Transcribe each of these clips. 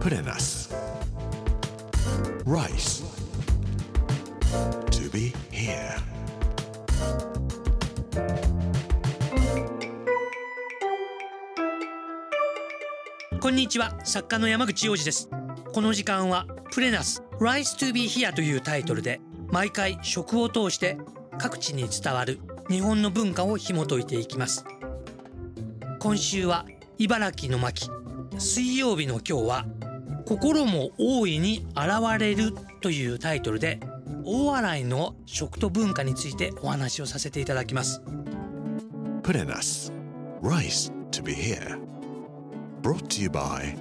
プレナス Rice. To be here. こんにちは。作家の山口洋二です。この時間はプレナス Rise to be here というタイトルで毎回食を通して各地に伝わる日本の文化を紐解いていきます。今週は茨城の巻。水曜日の今日は心も大いに現れるというタイトルで大洗の食と文化についてお話をさせていただきます。プレナス Rice to be here. Brought to you by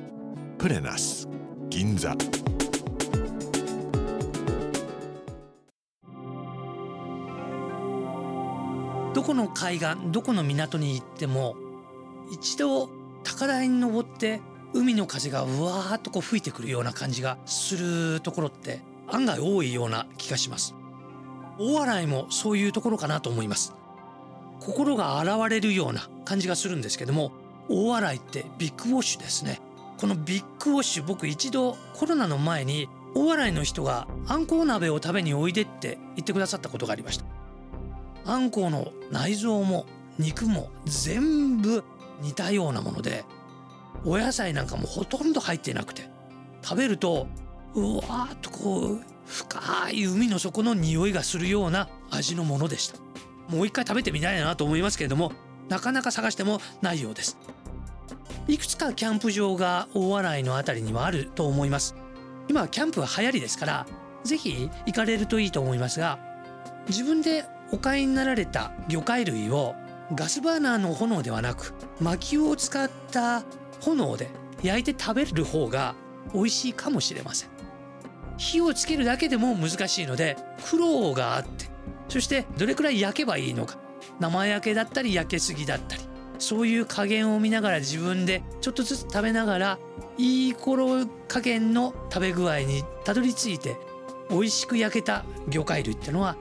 プレナス銀座どこの海岸どこの港に行っても一度高台に登って海の風がうわーっとこう吹いてくるような感じがするところって案外多いような気がします。大洗もそういうところかなと思います。心が洗われるような感じがするんですけども大洗ってビッグウォッシュですね。このビッグウォッシュ僕一度コロナの前に大洗の人があんこう鍋を食べにおいでって言ってくださったことがありました。あんこうの内臓も肉も全部似たようなものでお野菜なんかもほとんど入ってなくて食べるとうわーっとこう深い海の底の匂いがするような味のものでした。もう一回食べてみたいなと思いますけれどもなかなか探してもないようです。いくつかキャンプ場が大洗のあたりにはあると思います。今はキャンプは流行りですからぜひ行かれるといいと思いますが自分でお買いになられた魚介類をガスバーナーの炎ではなく薪を使った炎で焼いて食べる方が美味しいかもしれません。火をつけるだけでも難しいので苦労があってそしてどれくらい焼けばいいのか生焼けだったり焼けすぎだったりそういう加減を見ながら自分でちょっとずつ食べながらいい頃加減の食べ具合にたどり着いて美味しく焼けた魚介類ってのは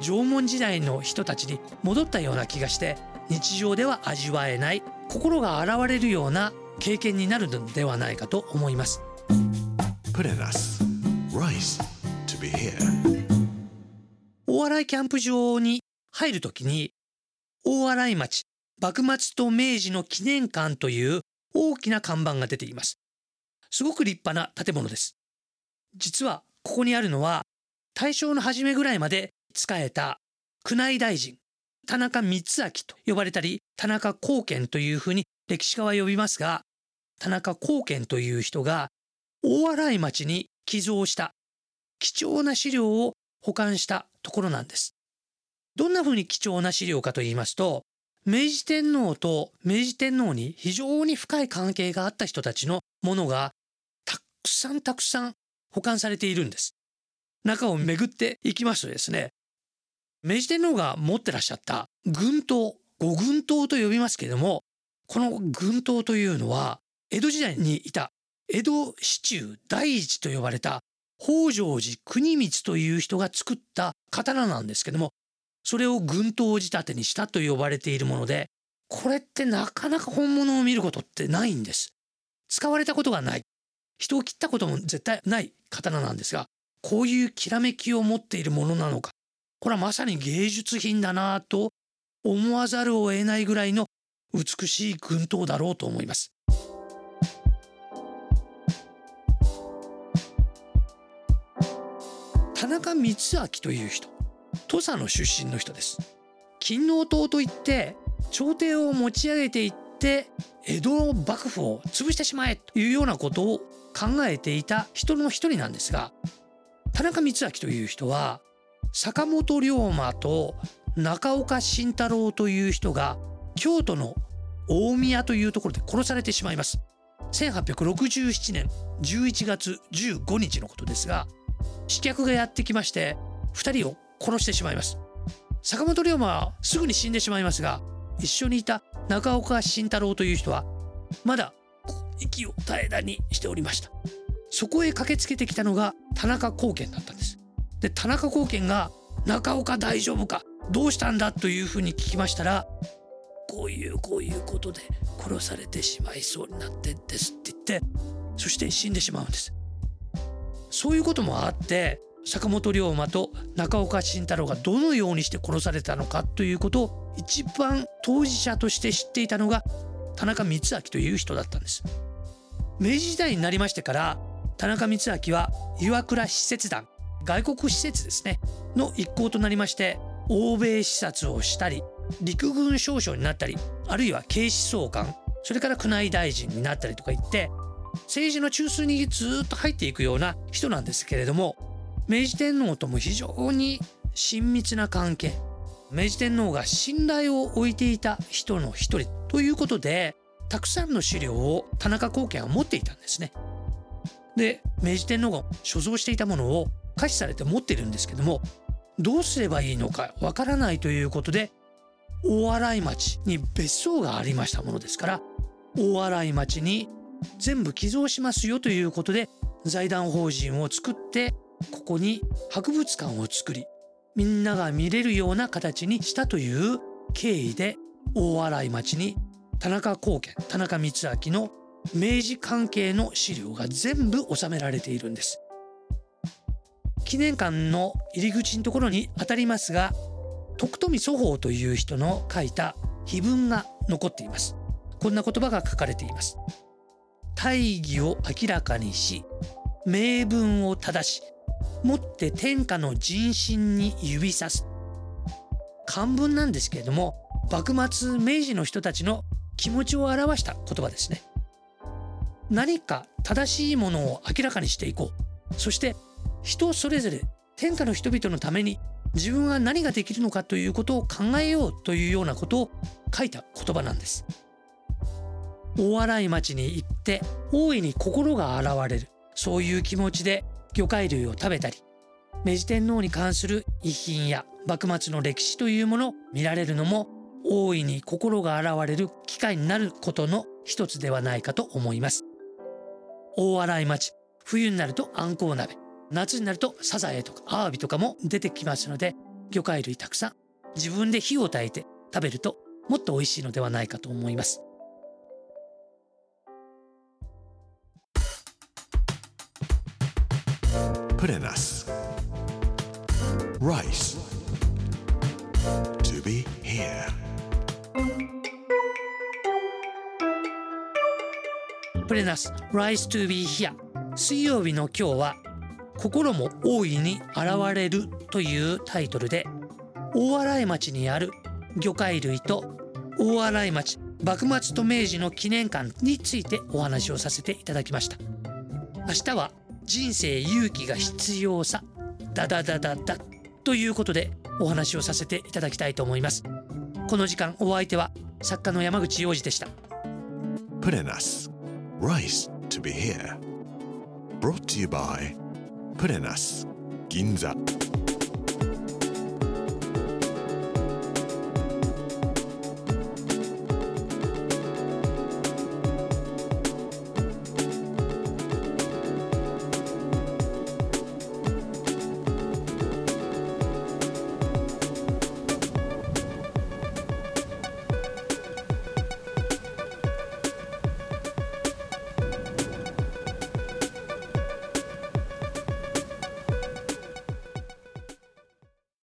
縄文時代の人たちに戻ったような気がして日常では味わえない心が洗われるような経験になるのではないかと思います。大洗キャンプ場に入るときに大洗町幕末と明治の記念館という大きな看板が出ています。すごく立派な建物です。実はここにあるのは大正の初めぐらいまで仕えた宮内大臣田中光明と呼ばれたり田中光賢というふうに歴史家は呼びますが田中光賢という人が大洗町に寄贈した貴重な資料を保管したところなんです。どんなふうに貴重な資料かと言いますと明治天皇と明治天皇に非常に深い関係があった人たちのものがたくさんたくさん保管されているんです。中を巡っていきますとですね明治天皇が持ってらっしゃった軍刀五軍刀と呼びますけれどもこの軍刀というのは江戸時代にいた江戸市中第一と呼ばれた北条寺国光という人が作った刀なんですけどもそれを軍刀仕立てにしたと呼ばれているものでこれってなかなか本物を見ることってないんです。使われたことがない。人を切ったことも絶対ない刀なんですがこういうきらめきを持っているものなのかこれはまさに芸術品だなと思わざるを得ないぐらいの美しい軍刀だろうと思います。田中光明という人土佐の出身の人です。勤王党といって朝廷を持ち上げていって江戸幕府を潰してしまえというようなことを考えていた人の一人なんですが田中光明という人は坂本龍馬と中岡慎太郎という人が京都の大宮というところで殺されてしまいます。1867年11月15日のことですが刺客がやってきまして2人を殺してしまいます。坂本龍馬はすぐに死んでしまいますが一緒にいた中岡慎太郎という人はまだ息を絶え絶にしておりました。そこへ駆けつけてきたのが田中光賢だったんです。で田中光賢が「中岡大丈夫かどうしたんだ?」というふうに聞きましたら「こういうこういうことで殺されてしまいそうになってんです」って言ってそして死んでしまうんですそういうこともあって坂本龍馬と中岡慎太郎がどのようにして殺されたのかということを一番当事者として知っていたのが田中光明という人だったんです明治時代になりましてから田中光明は岩倉使節団外国施設ですねの一行となりまして欧米視察をしたり陸軍少将になったりあるいは警視総監それから宮内大臣になったりとか言って政治の中枢にずっと入っていくような人なんですけれども明治天皇とも非常に親密な関係明治天皇が信頼を置いていた人の一人ということでたくさんの資料を田中貢献は持っていたんですね。で明治天皇が所蔵していたものを可視されて持っているんですけどもどうすればいいのかわからないということで大洗町に別荘がありましたものですから大洗町に全部寄贈しますよということで財団法人を作ってここに博物館を作りみんなが見れるような形にしたという経緯で大洗町に田中貢献田中光明の明治関係の資料が全部収められているんです。記念館の入り口のところに当たりますが徳富祖法という人の書いた碑文が残っています。こんな言葉が書かれています。大義を明らかにし名文を正しもって天下の人心に指さす。漢文なんですけれども幕末明治の人たちの気持ちを表した言葉ですね。何か正しいものを明らかにしていこう。そして人それぞれ天下の人々のために自分は何ができるのかということを考えようというようなことを書いた言葉なんです。大洗町に行って大いに心が現れる。そういう気持ちで魚介類を食べたり明治天皇に関する遺品や幕末の歴史というものを見られるのも大いに心が現れる機会になることの一つではないかと思います。大洗町冬になるとあんこう鍋夏になるとサザエとかアワビとかも出てきますので魚介類たくさん自分で火を焚いて食べるともっと美味しいのではないかと思います Put in us. Rice. To be here. プレナス Rise to be here 水曜日の今日は心も大いに現れるというタイトルで大洗町にある魚介類と大洗町幕末と明治の記念館についてお話をさせていただきました。明日は人生勇気が必要さダダダダダということでお話をさせていただきたいと思います。この時間お相手は作家の山口洋二でした。Put in us. Rice to be here. Brought to you by Put. Ginza.